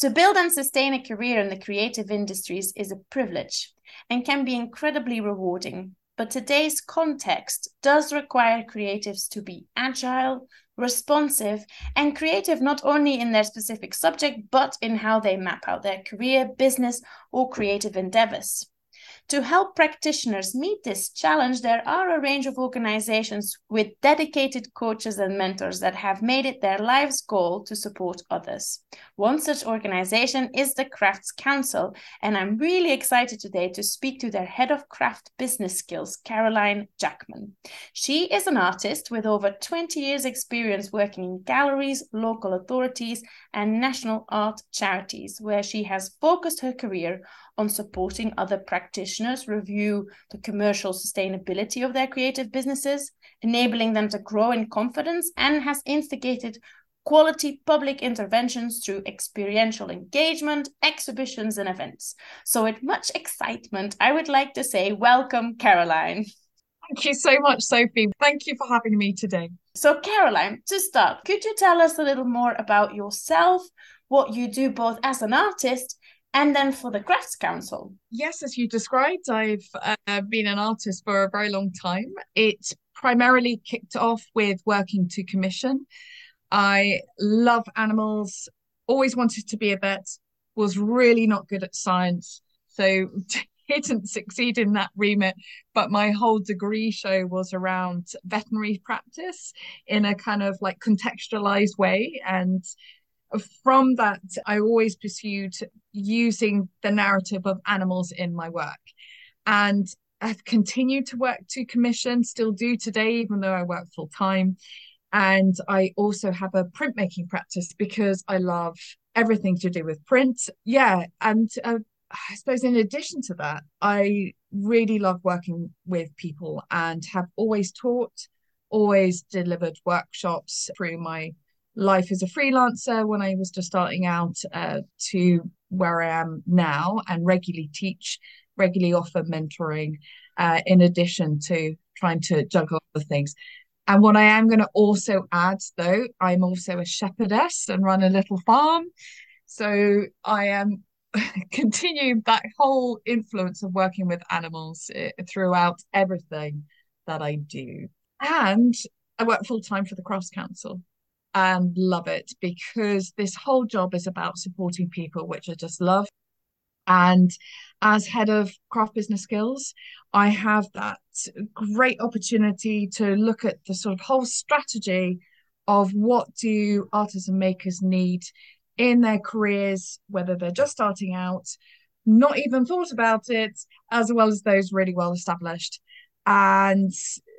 To build and sustain a career in the creative industries is a privilege and can be incredibly rewarding. But today's context does require creatives to be agile, responsive, and creative not only in their specific subject, but in how they map out their career, business, or creative endeavors. To help practitioners meet this challenge, there are a range of organizations with dedicated coaches and mentors that have made it their life's goal to support others. One such organization is the Crafts Council, and I'm really excited today to speak to their head of craft business skills, Caroline Jackman. She is an artist with over 20 years' experience working in galleries, local authorities, and national art charities, where she has focused her career on supporting other practitioners review the commercial sustainability of their creative businesses, enabling them to grow in confidence, and has instigated quality public interventions through experiential engagement, exhibitions, and events. So, with much excitement, I would like to say welcome, Caroline. Thank you so much, Sophie. Thank you for having me today. So, Caroline, to start, could you tell us a little more about yourself, what you do both as an artist and then for the Crafts Council. Yes, as you described, I've uh, been an artist for a very long time. It primarily kicked off with working to commission. I love animals, always wanted to be a vet, was really not good at science. So didn't succeed in that remit, but my whole degree show was around veterinary practice in a kind of like contextualized way. And from that, I always pursued using the narrative of animals in my work. And I've continued to work to commission, still do today, even though I work full time. And I also have a printmaking practice because I love everything to do with print. Yeah. And uh, I suppose in addition to that, I really love working with people and have always taught, always delivered workshops through my life as a freelancer when I was just starting out uh, to where I am now and regularly teach, regularly offer mentoring, uh, in addition to trying to juggle other things. And what I am going to also add, though, I'm also a shepherdess and run a little farm. So I am continuing that whole influence of working with animals uh, throughout everything that I do. And I work full time for the Crafts Council and love it because this whole job is about supporting people, which I just love. And as head of craft business skills, I have that great opportunity to look at the sort of whole strategy of what do artists and makers need in their careers, whether they're just starting out, not even thought about it, as well as those really well established. And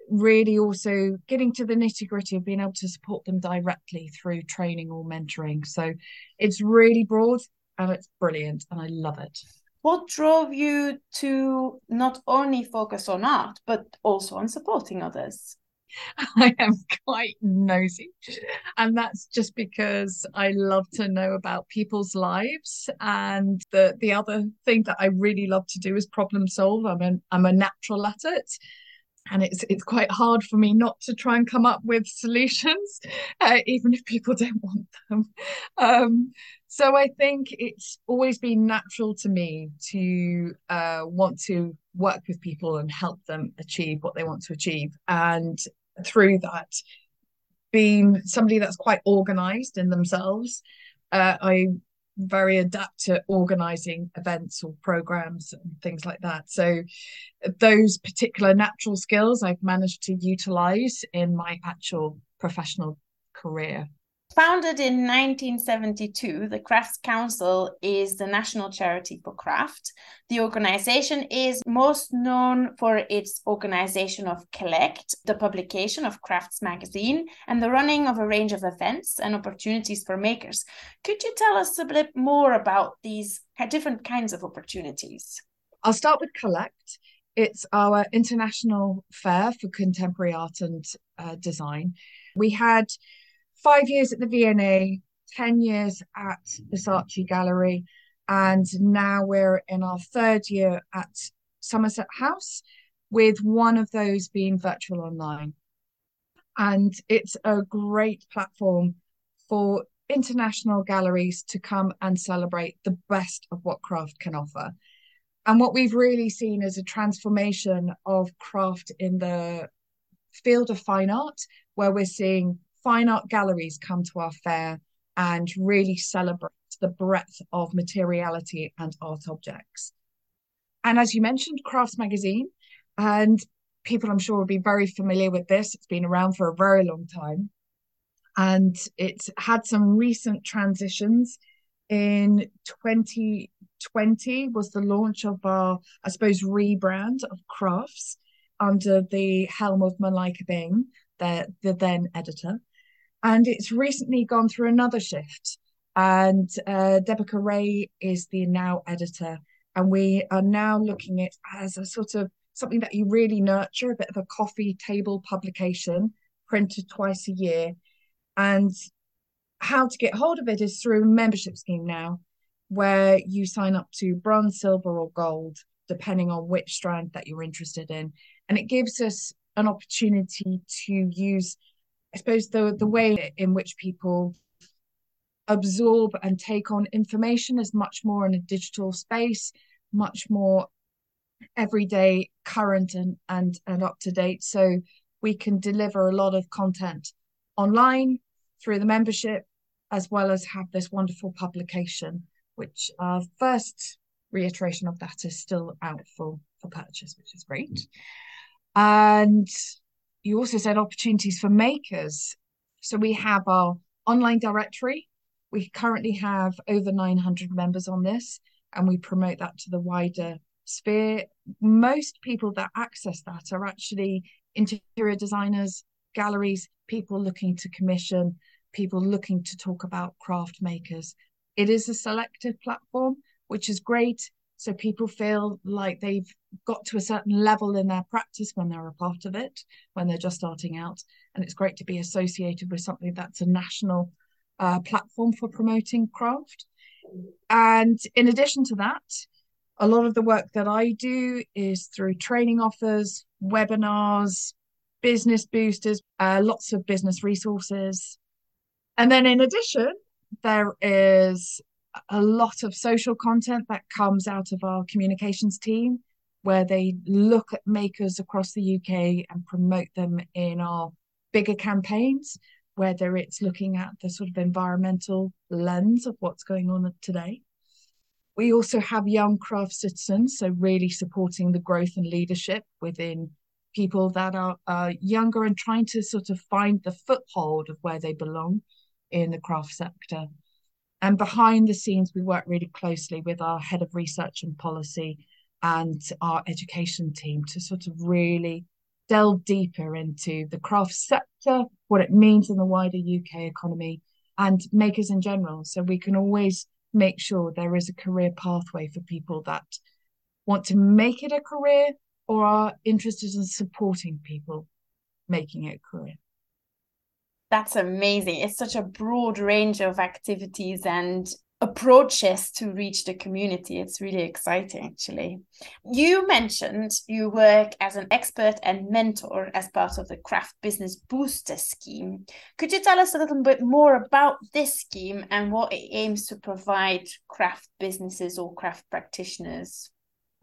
really also getting to the nitty gritty of being able to support them directly through training or mentoring. So it's really broad and it's brilliant and I love it. What drove you to not only focus on art, but also on supporting others? I am quite nosy. And that's just because I love to know about people's lives. And the the other thing that I really love to do is problem solve. I'm a, I'm a natural at it and it's it's quite hard for me not to try and come up with solutions, uh, even if people don't want them. Um, so I think it's always been natural to me to uh, want to work with people and help them achieve what they want to achieve, and through that, being somebody that's quite organized in themselves, uh, I very adept at organizing events or programs and things like that. So those particular natural skills I've managed to utilize in my actual professional career. Founded in 1972, the Crafts Council is the national charity for craft. The organization is most known for its organization of Collect, the publication of Crafts magazine, and the running of a range of events and opportunities for makers. Could you tell us a bit more about these different kinds of opportunities? I'll start with Collect. It's our international fair for contemporary art and uh, design. We had five years at the V&A, 10 years at the Saatchi Gallery, and now we're in our third year at Somerset House, with one of those being virtual online. And it's a great platform for international galleries to come and celebrate the best of what craft can offer. And what we've really seen is a transformation of craft in the field of fine art, where we're seeing fine art galleries come to our fair and really celebrate the breadth of materiality and art objects. And as you mentioned, Crafts Magazine, and people I'm sure will be very familiar with this. It's been around for a very long time. And it's had some recent transitions. In 2020 was the launch of our, I suppose, rebrand of Crafts under the helm of Malaika Byng, the, the then editor. And it's recently gone through another shift. And uh, Debika Ray is the now editor. And we are now looking at as a sort of something that you really nurture, a bit of a coffee table publication printed twice a year. And how to get hold of it is through a membership scheme now, where you sign up to bronze, silver, or gold, depending on which strand that you're interested in. And it gives us an opportunity to use, I suppose, the, the way in which people absorb and take on information is much more in a digital space, much more everyday, current, and and and up to date. So we can deliver a lot of content online through the membership, as well as have this wonderful publication, which our first reiteration of that is still out for for purchase, which is great. And you also said opportunities for makers. So we have our online directory. We currently have over 900 members on this, and we promote that to the wider sphere, most people that access that are actually interior designers, galleries, people looking to commission, people looking to talk about craft makers. It is a selective platform, which is great. So people feel like they've got to a certain level in their practice when they're a part of it, when they're just starting out. And it's great to be associated with something that's a national uh, platform for promoting craft. And in addition to that, a lot of the work that I do is through training offers, webinars, business boosters, uh, lots of business resources. And then in addition, there is a lot of social content that comes out of our communications team where they look at makers across the UK and promote them in our bigger campaigns, whether it's looking at the sort of environmental lens of what's going on today we also have young craft citizens, so really supporting the growth and leadership within people that are uh, younger and trying to sort of find the foothold of where they belong in the craft sector. And behind the scenes, we work really closely with our head of research and policy and our education team to sort of really delve deeper into the craft sector, what it means in the wider UK economy, and makers in general. So we can always make sure there is a career pathway for people that want to make it a career or are interested in supporting people making it a career. That's amazing. It's such a broad range of activities and approaches to reach the community. It's really exciting, actually. You mentioned you work as an expert and mentor as part of the Craft Business Booster scheme. Could you tell us a little bit more about this scheme and what it aims to provide craft businesses or craft practitioners?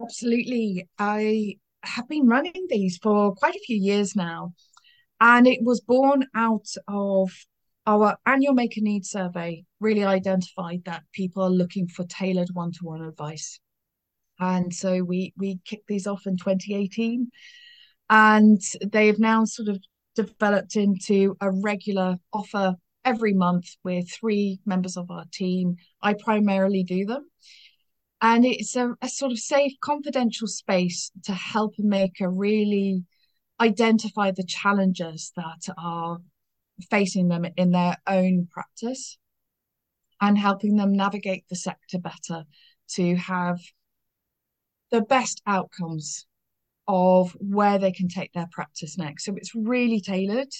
Absolutely. I have been running these for quite a few years now. And it was born out of our annual maker needs survey really identified that people are looking for tailored one-to-one advice. And so we we kicked these off in 2018 and they've now sort of developed into a regular offer every month with three members of our team. I primarily do them. And it's a, a sort of safe confidential space to help a maker really identify the challenges that are facing them in their own practice and helping them navigate the sector better to have the best outcomes of where they can take their practice next. So it's really tailored.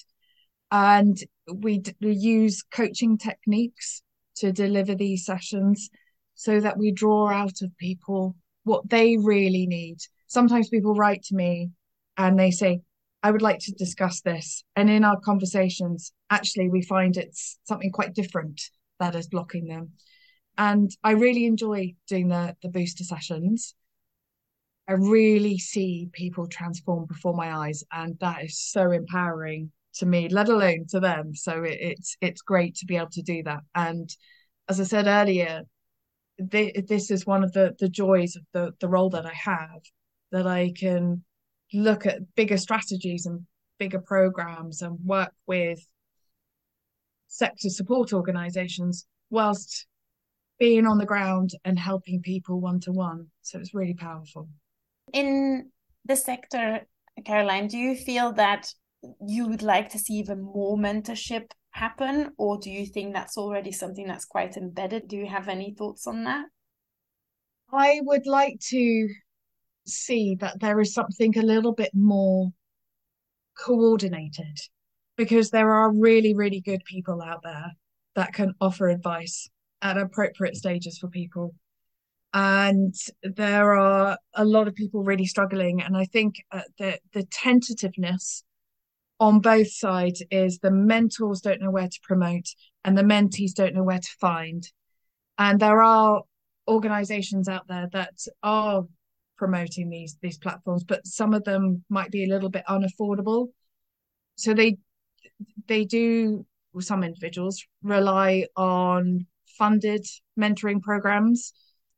And we, d- we use coaching techniques to deliver these sessions so that we draw out of people what they really need. Sometimes people write to me and they say, I would like to discuss this. And in our conversations, actually, we find it's something quite different that is blocking them. And I really enjoy doing the the booster sessions. I really see people transform before my eyes, and that is so empowering to me, let alone to them. So it, it's it's great to be able to do that. And as I said earlier, th- this is one of the the joys of the the role that I have, that I can look at bigger strategies and bigger programs and work with sector support organizations whilst being on the ground and helping people one to one. So it's really powerful. In the sector, Caroline, do you feel that you would like to see even more mentorship happen, or do you think that's already something that's quite embedded? Do you have any thoughts on that? I would like to see that there is something a little bit more coordinated because there are really, really good people out there that can offer advice at appropriate stages for people. And there are a lot of people really struggling. And I think uh, the, the tentativeness on both sides is the mentors don't know where to promote and the mentees don't know where to find. And there are organizations out there that are promoting these these platforms, but some of them might be a little bit unaffordable. So they they do some individuals rely on funded mentoring programs.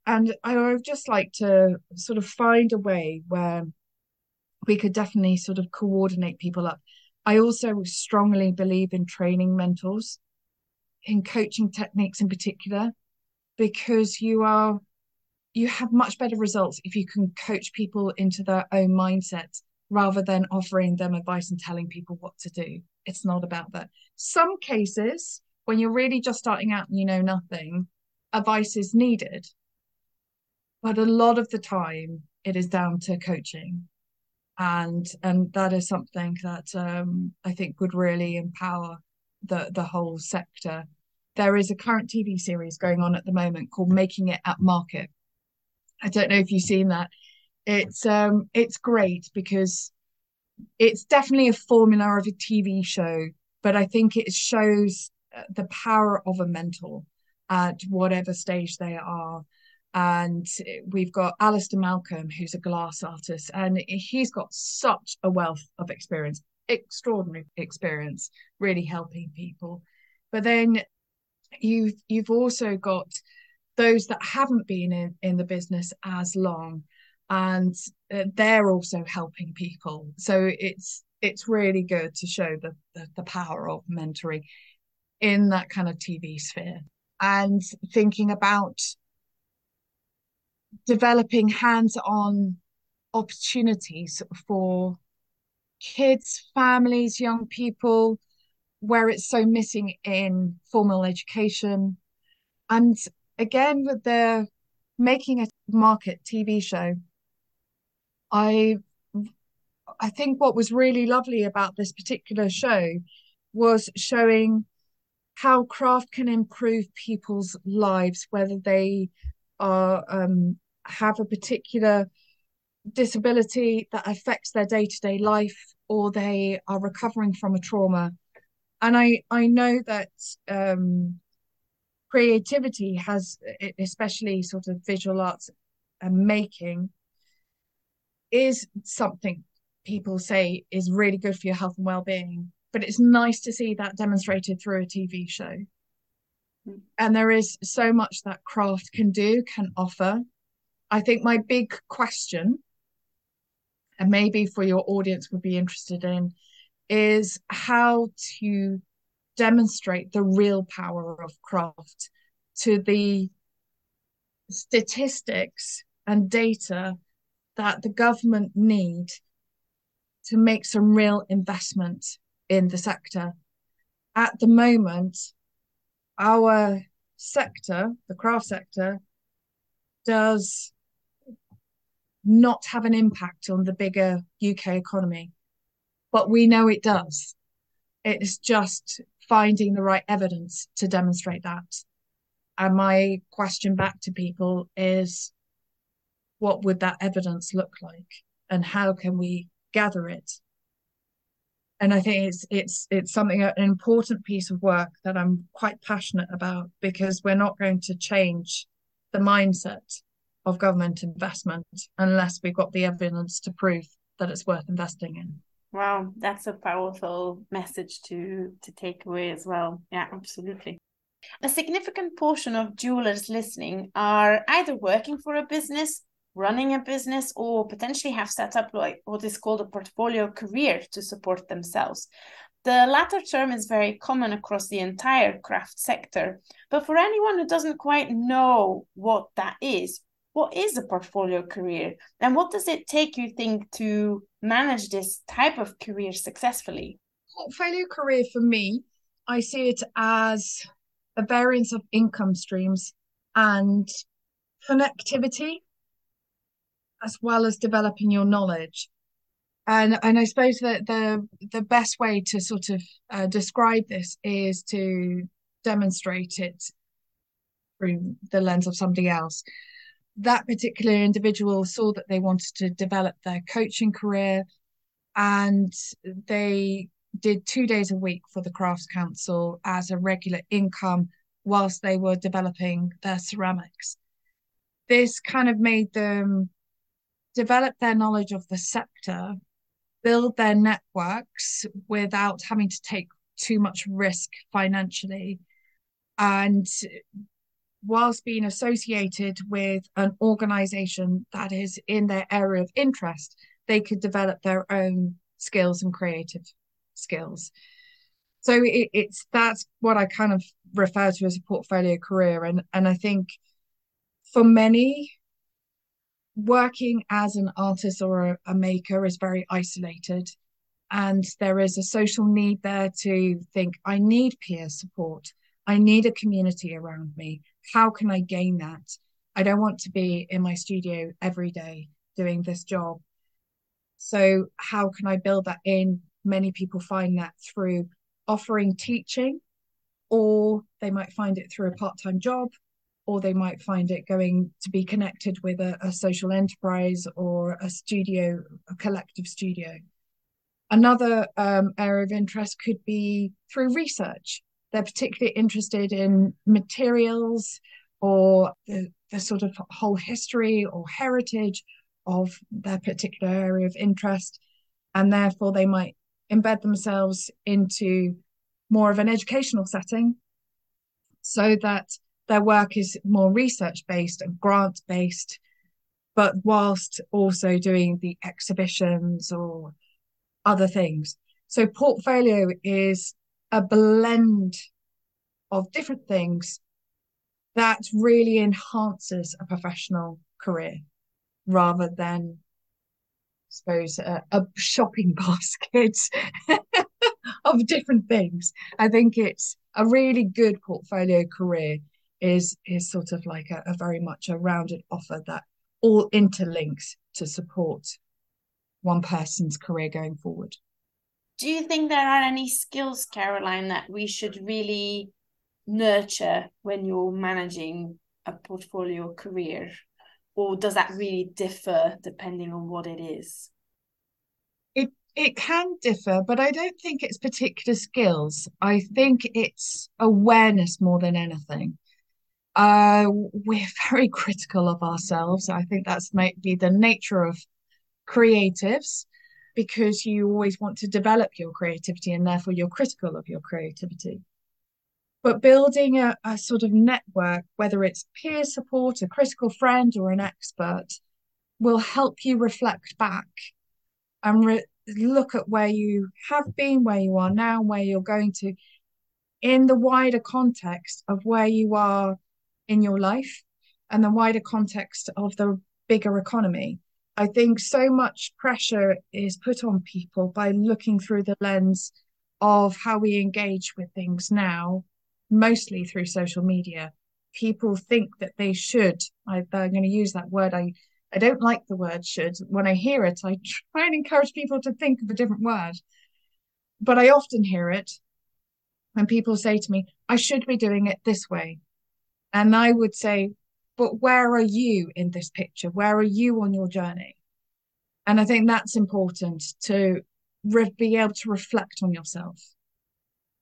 And I would just like to sort of find a way where we could definitely sort of coordinate people up. I also strongly believe in training mentors, in coaching techniques in particular, because you are you have much better results if you can coach people into their own mindset rather than offering them advice and telling people what to do. It's not about that. Some cases, when you're really just starting out and you know nothing, advice is needed. But a lot of the time, it is down to coaching. And and that is something that um, I think would really empower the the whole sector. There is a current TV series going on at the moment called Making It at Market. I don't know if you've seen that. It's um it's great because it's definitely a formula of a TV show, but I think it shows uh, the power of a mentor at whatever stage they are. And we've got Alistair Malcolm, who's a glass artist, and he's got such a wealth of experience, extraordinary experience, really helping people. But then you've you've also got those that haven't been in, in the business as long and uh, they're also helping people. So it's it's really good to show the, the, the power of mentoring in that kind of tv sphere. And thinking about developing hands-on opportunities for kids families young people where it's so missing in formal education. And again with the making a market tv show I I think what was really lovely about this particular show was showing how craft can improve people's lives, whether they are um, have a particular disability that affects their day-to-day life or they are recovering from a trauma. And I I know that um, creativity has, especially sort of visual arts and making, is something people say is really good for your health and well-being but it's nice to see that demonstrated through a tv show mm. and there is so much that craft can do can offer i think my big question and maybe for your audience would be interested in is how to demonstrate the real power of craft to the statistics and data that the government need to make some real investment in the sector. At the moment, our sector, the craft sector, does not have an impact on the bigger UK economy, but we know it does. It's just finding the right evidence to demonstrate that. And my question back to people is what would that evidence look like and how can we gather it and I think it's it's it's something an important piece of work that I'm quite passionate about because we're not going to change the mindset of government investment unless we've got the evidence to prove that it's worth investing in. Wow, that's a powerful message to to take away as well. Yeah, absolutely. A significant portion of jewelers listening are either working for a business running a business or potentially have set up like what is called a portfolio career to support themselves. The latter term is very common across the entire craft sector, but for anyone who doesn't quite know what that is, what is a portfolio career and what does it take you think to manage this type of career successfully? Portfolio career for me, I see it as a variance of income streams and connectivity as well as developing your knowledge. And and I suppose that the the best way to sort of uh, describe this is to demonstrate it through the lens of somebody else. That particular individual saw that they wanted to develop their coaching career, and they did two days a week for the Crafts Council as a regular income whilst they were developing their ceramics. This kind of made them develop their knowledge of the sector, build their networks without having to take too much risk financially, and whilst being associated with an organization that is in their area of interest, they could develop their own skills and creative skills. So it, it's that's what I kind of refer to as a portfolio career, and and I think for many working as an artist or a, a maker is very isolated. And there is a social need there to think i need peer support. I need a community around me how can i gain that i don't want to be in my studio every day doing this job so how can i build that in many people find that through offering teaching or they might find it through a part-time job or they might find it going to be connected with a, a social enterprise or a studio, a collective studio. Another um, area of interest could be through research. They're particularly interested in materials or the, the sort of whole history or heritage of their particular area of interest. And therefore, they might embed themselves into more of an educational setting so that their work is more research based and grant based, but whilst also doing the exhibitions or other things. So, portfolio is a blend of different things that really enhances a professional career rather than, I suppose, a, a shopping basket of different things. I think it's a really good portfolio career is is sort of like a, a very much a rounded offer that all interlinks to support one person's career going forward. Do you think there are any skills, Caroline, that we should really nurture when you're managing a portfolio career? Or does that really differ depending on what it is? It it can differ, but I don't think it's particular skills. I think it's awareness more than anything. Uh, we're very critical of ourselves. I think that's might be the nature of creatives because you always want to develop your creativity and therefore you're critical of your creativity. But building a, a sort of network, whether it's peer support, a critical friend, or an expert, will help you reflect back and re- look at where you have been, where you are now, where you're going to, in the wider context of where you are in your life and the wider context of the bigger economy. I think so much pressure is put on people by looking through the lens of how we engage with things now, mostly through social media. People think that they should. I, am going to use that word. I, I don't like the word should. When I hear it, I try and encourage people to think of a different word. But I often hear it when people say to me, I should be doing it this way. And I would say, but where are you in this picture? Where are you on your journey? And I think that's important to re- be able to reflect on yourself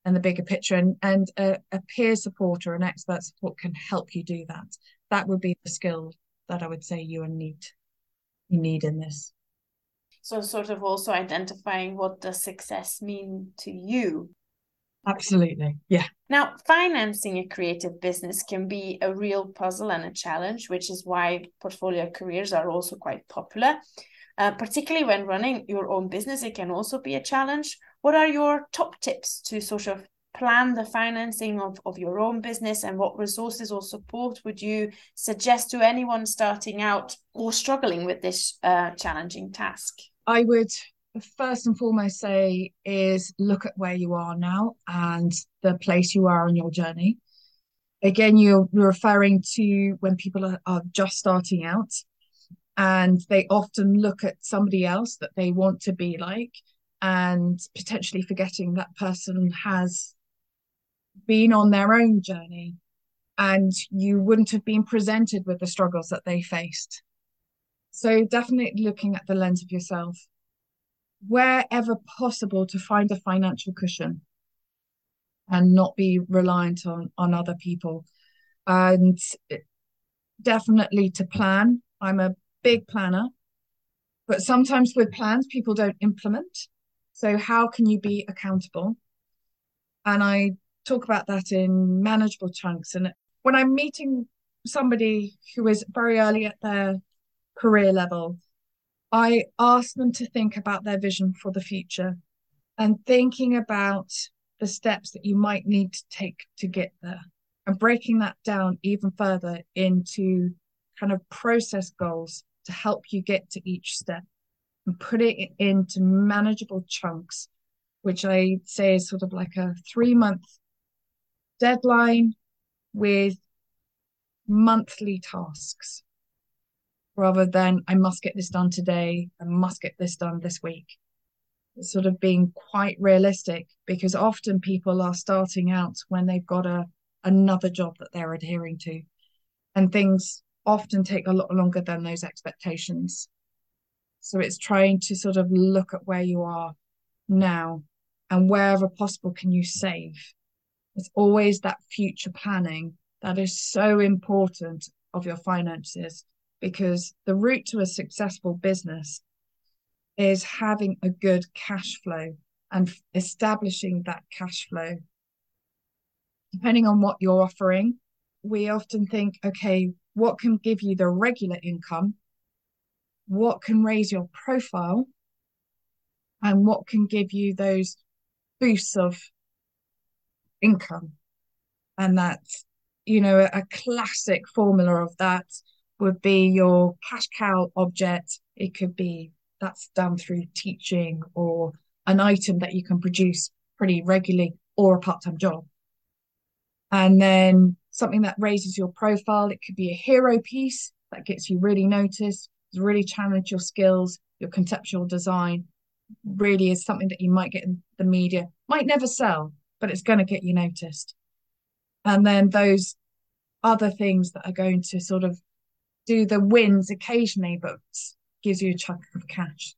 and the bigger picture and, and a, a peer support or an expert support can help you do that that would be the skill that i would say you need you need in this so sort of also identifying what does success mean to you absolutely. Yeah. Now financing a creative business can be a real puzzle and a challenge which is why portfolio careers are also quite popular. Uh, particularly when running your own business it can also be a challenge. What are your top tips to sort of plan the financing of, of your own business and what resources or support would you suggest to anyone starting out or struggling with this uh, challenging task? I would first and foremost say is look at where you are now and the place you are on your journey. Again, you're, referring to when people are, are just starting out and they often look at somebody else that they want to be like and potentially forgetting that person has been on their own journey and you wouldn't have been presented with the struggles that they faced. So, definitely looking at the lens of yourself, wherever possible, to find a financial cushion and not be reliant on, on other people. And definitely to plan. I'm a big planner, but sometimes with plans, people don't implement. So, how can you be accountable? And I talk about that in manageable chunks. And when I'm meeting somebody who is very early at their career level, I ask them to think about their vision for the future and thinking about the steps that you might need to take to get there and breaking that down even further into kind of process goals to help you get to each step and put it into manageable chunks, which I say is sort of like a three month deadline with monthly tasks rather than I must get this done today, I must get this done this week. It's sort of being quite realistic because often people are starting out when they've got a another job that they're adhering to. And things often take a lot longer than those expectations. So it's trying to sort of look at where you are now and wherever possible can you save. It's always that future planning that is so important of your finances because the route to a successful business is having a good cash flow and establishing that cash flow. Depending on what you're offering, we often think, okay, what can give you the regular income what can raise your profile and what can give you those boosts of income. And that's, you know, a, classic formula of that would be your cash cow object. It could be that's done through teaching or an item that you can produce pretty regularly or a part-time job. And then something that raises your profile. It could be a hero piece that gets you really noticed really challenge your skills, your conceptual design really is something that you might get in the media, might never sell, but it's going to get you noticed. And then those other things that are going to sort of do the wins occasionally, but gives you a chunk of cash.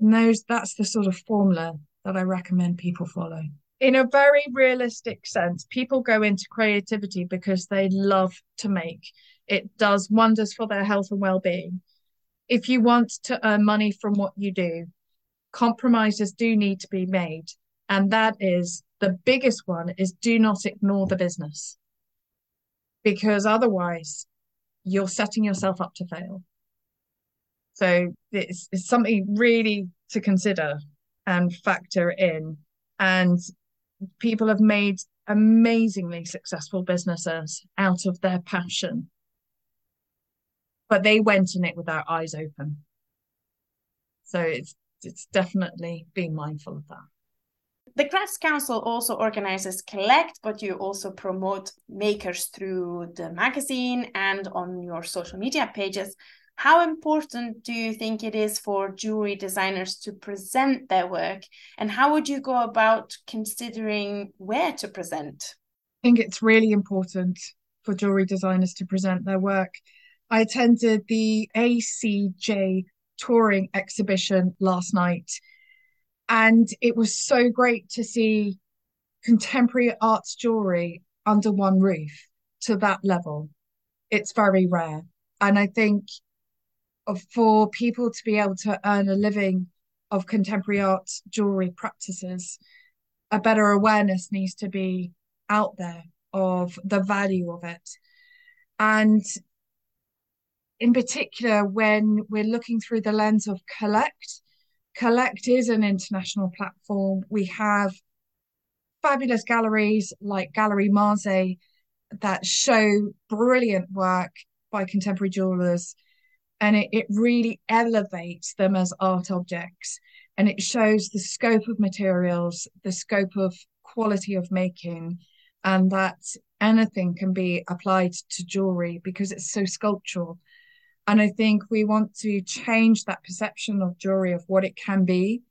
And those that's the sort of formula that I recommend people follow. In a very realistic sense, people go into creativity because they love to make. It does wonders for their health and well-being if you want to earn money from what you do, compromises do need to be made. And that is the biggest one is do not ignore the business because otherwise you're setting yourself up to fail. So it's, something really to consider and factor in. And people have made amazingly successful businesses out of their passion but they went in it with their eyes open. So it's it's definitely being mindful of that. The Crafts Council also organizes Collect, but you also promote makers through the magazine and on your social media pages. How important do you think it is for jewelry designers to present their work? And how would you go about considering where to present? I think it's really important for jewelry designers to present their work. I attended the ACJ touring exhibition last night. And it was so great to see contemporary arts jewelry under one roof to that level. It's very rare. And I think for people to be able to earn a living of contemporary art jewelry practices, a better awareness needs to be out there of the value of it. And in particular, when we're looking through the lens of Collect, Collect is an international platform. We have fabulous galleries like Galerie Marzee that show brilliant work by contemporary jewelers and it, it really elevates them as art objects and it shows the scope of materials the scope of quality of making and that anything can be applied to jewelry because it's so sculptural and i think we want to change that perception of jewelry of what it can be.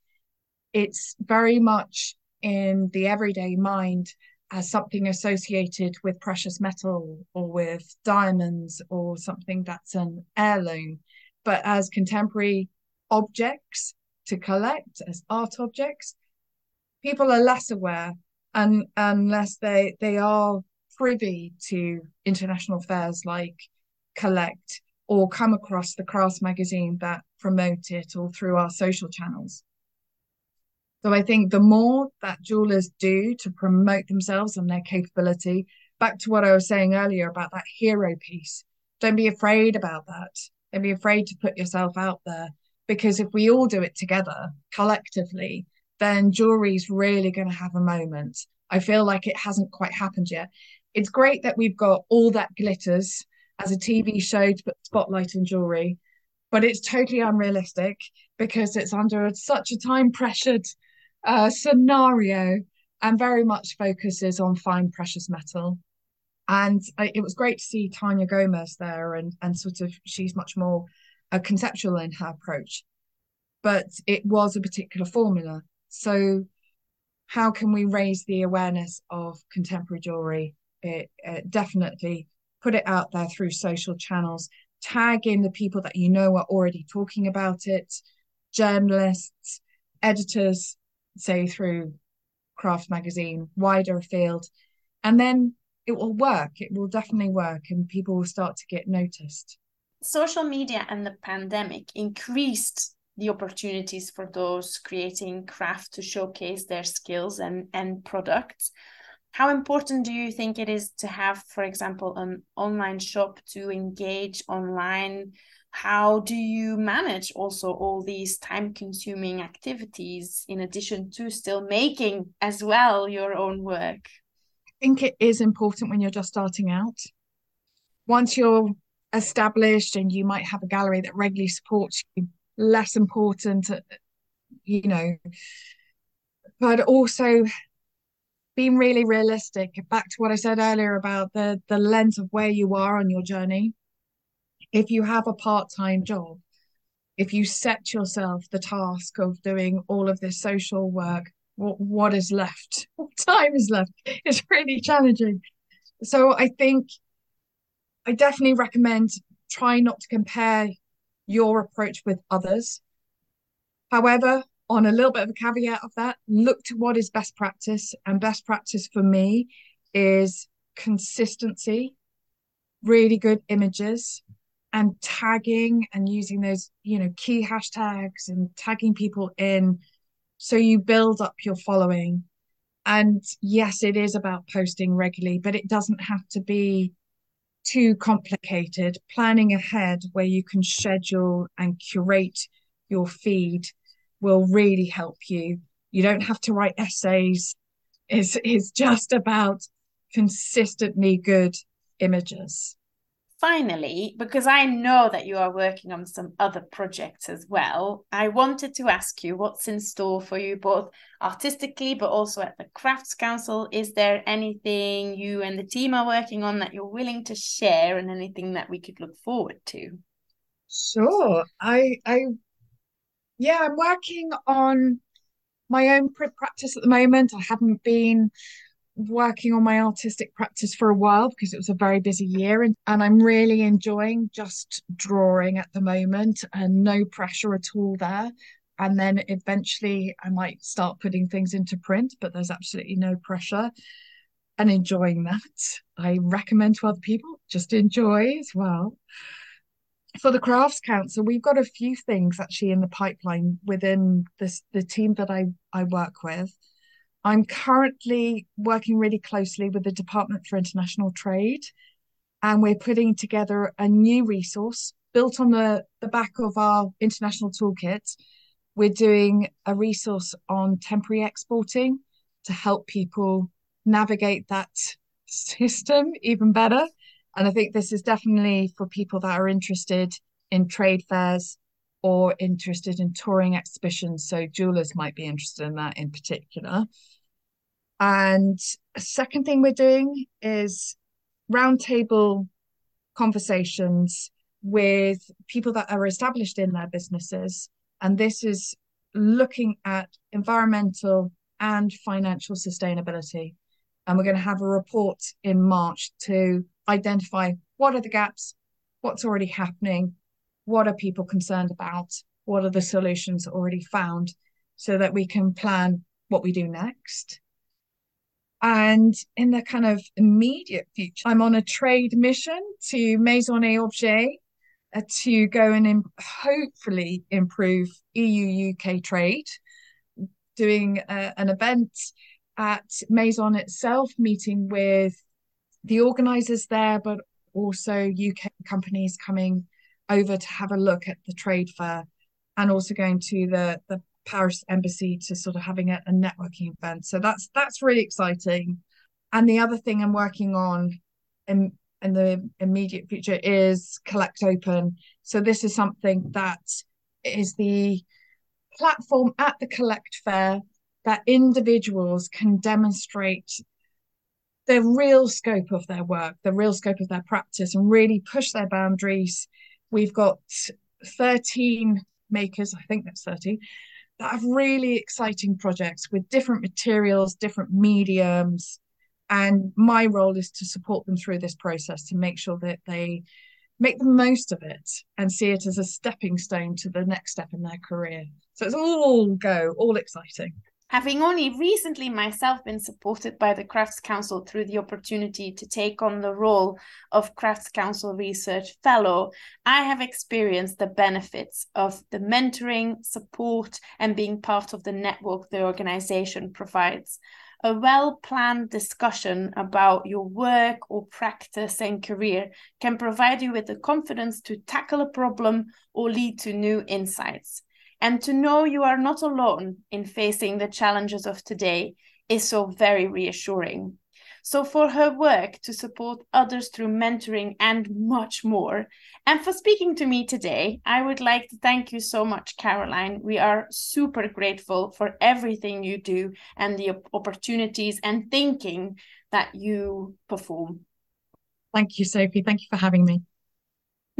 It's very much in the everyday mind as something associated with precious metal or with diamonds or something that's an heirloom, but as contemporary objects to collect, as art objects, people are less aware and unless they they are privy to international fairs like Collect or come across the crafts magazine that promote it or through our social channels. So I think the more that jewelers do to promote themselves and their capability, back to what I was saying earlier about that hero piece, don't be afraid about that. Don't be afraid to put yourself out there because if we all do it together collectively, then jewelry's really going to have a moment. I feel like it hasn't quite happened yet. It's great that we've got all that glitters as a TV show to put spotlight on jewelry, but it's totally unrealistic because it's under such a time pressured uh, scenario and very much focuses on fine precious metal. And I, it was great to see Tanya Gomez there, and and sort of she's much more uh, conceptual in her approach, but it was a particular formula. So, how can we raise the awareness of contemporary jewelry? It, it definitely put it out there through social channels. Tag in the people that you know are already talking about it, journalists, editors, say through Craft Magazine, wider field, and then it will work. It will definitely work, and people will start to get noticed. Social media and the pandemic increased the opportunities for those creating craft to showcase their skills and, and products. How important do you think it is to have, for example, an online shop to engage online? How do you manage also all these time consuming activities in addition to still making as well your own work? I think it is important when you're just starting out. Once you're established and you might have a gallery that regularly supports you less important uh, you know but also being really realistic back to what i said earlier about the the lens of where you are on your journey. If you have a part-time job if you set yourself the task of doing all of this social work what, what is left? What time is left? It's really challenging. So i think i definitely recommend try not to compare your approach with others. However on a little bit of a caveat of that look to what is best practice. And best practice for me is consistency really good images and tagging and using those you know key hashtags and tagging people in so you build up your following. And yes it is about posting regularly but it doesn't have to be too complicated. Planning ahead where you can schedule and curate your feed will really help you you don't have to write essays it's, it's just about consistently good images finally, because I know that you are working on some other projects as well, I wanted to ask you what's in store for you, both artistically but also at the Crafts Council. Is there anything you and the team are working on that you're willing to share, and anything that we could look forward to? Sure. I, I, yeah, I'm working on my own print practice at the moment. I haven't been working on my artistic practice for a while because it was a very busy year and, and I'm really enjoying just drawing at the moment and no pressure at all there. And then eventually I might start putting things into print, but there's absolutely no pressure and enjoying that. I recommend to other people just enjoy as well. For the Crafts Council, we've got a few things actually in the pipeline within this the team that I, I work with. I'm currently working really closely with the Department for International Trade, and we're putting together a new resource built on the, the back of our international toolkit. We're doing a resource on temporary exporting to help people navigate that system even better. And I think this is definitely for people that are interested in trade fairs or interested in touring exhibitions. So jewelers might be interested in that in particular. And a second thing we're doing is roundtable conversations with people that are established in their businesses. And this is looking at environmental and financial sustainability. And we're going to have a report in March to identify what are the gaps, what's already happening, what are people concerned about, what are the solutions already found, so that we can plan what we do next. And in the kind of immediate future, I'm on a trade mission to Maison et Objet uh, to go and Im- hopefully improve EU UK trade, doing uh, an event at Maison itself, meeting with the organisers there, but also UK companies coming over to have a look at the trade fair and also going to the, the Paris embassy to sort of having a, a networking event. So that's that's really exciting. And the other thing I'm working on in, in the immediate future is Collect Open. So this is something that is the platform at the Collect Fair that individuals can demonstrate the real scope of their work, the real scope of their practice, and really push their boundaries. We've got 13 makers, I think that's 30, that have really exciting projects with different materials, different mediums. And my role is to support them through this process to make sure that they make the most of it and see it as a stepping stone to the next step in their career. So it's all go, all exciting. Having only recently myself been supported by the Crafts Council through the opportunity to take on the role of Crafts Council Research Fellow, I have experienced the benefits of the mentoring, support, and being part of the network the organization provides. A well planned discussion about your work or practice and career can provide you with the confidence to tackle a problem or lead to new insights. And to know you are not alone in facing the challenges of today is so very reassuring. So, for her work to support others through mentoring and much more, and for speaking to me today, I would like to thank you so much, Caroline. We are super grateful for everything you do and the opportunities and thinking that you perform. Thank you, Sophie. Thank you for having me.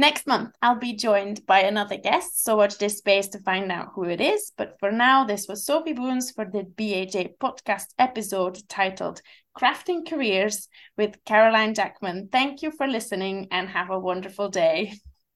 Next month, I'll be joined by another guest, so watch this space to find out who it is. But for now, this was Sophie Boons for the BAJ podcast episode titled Crafting Careers with Caroline Jackman. Thank you for listening and have a wonderful day.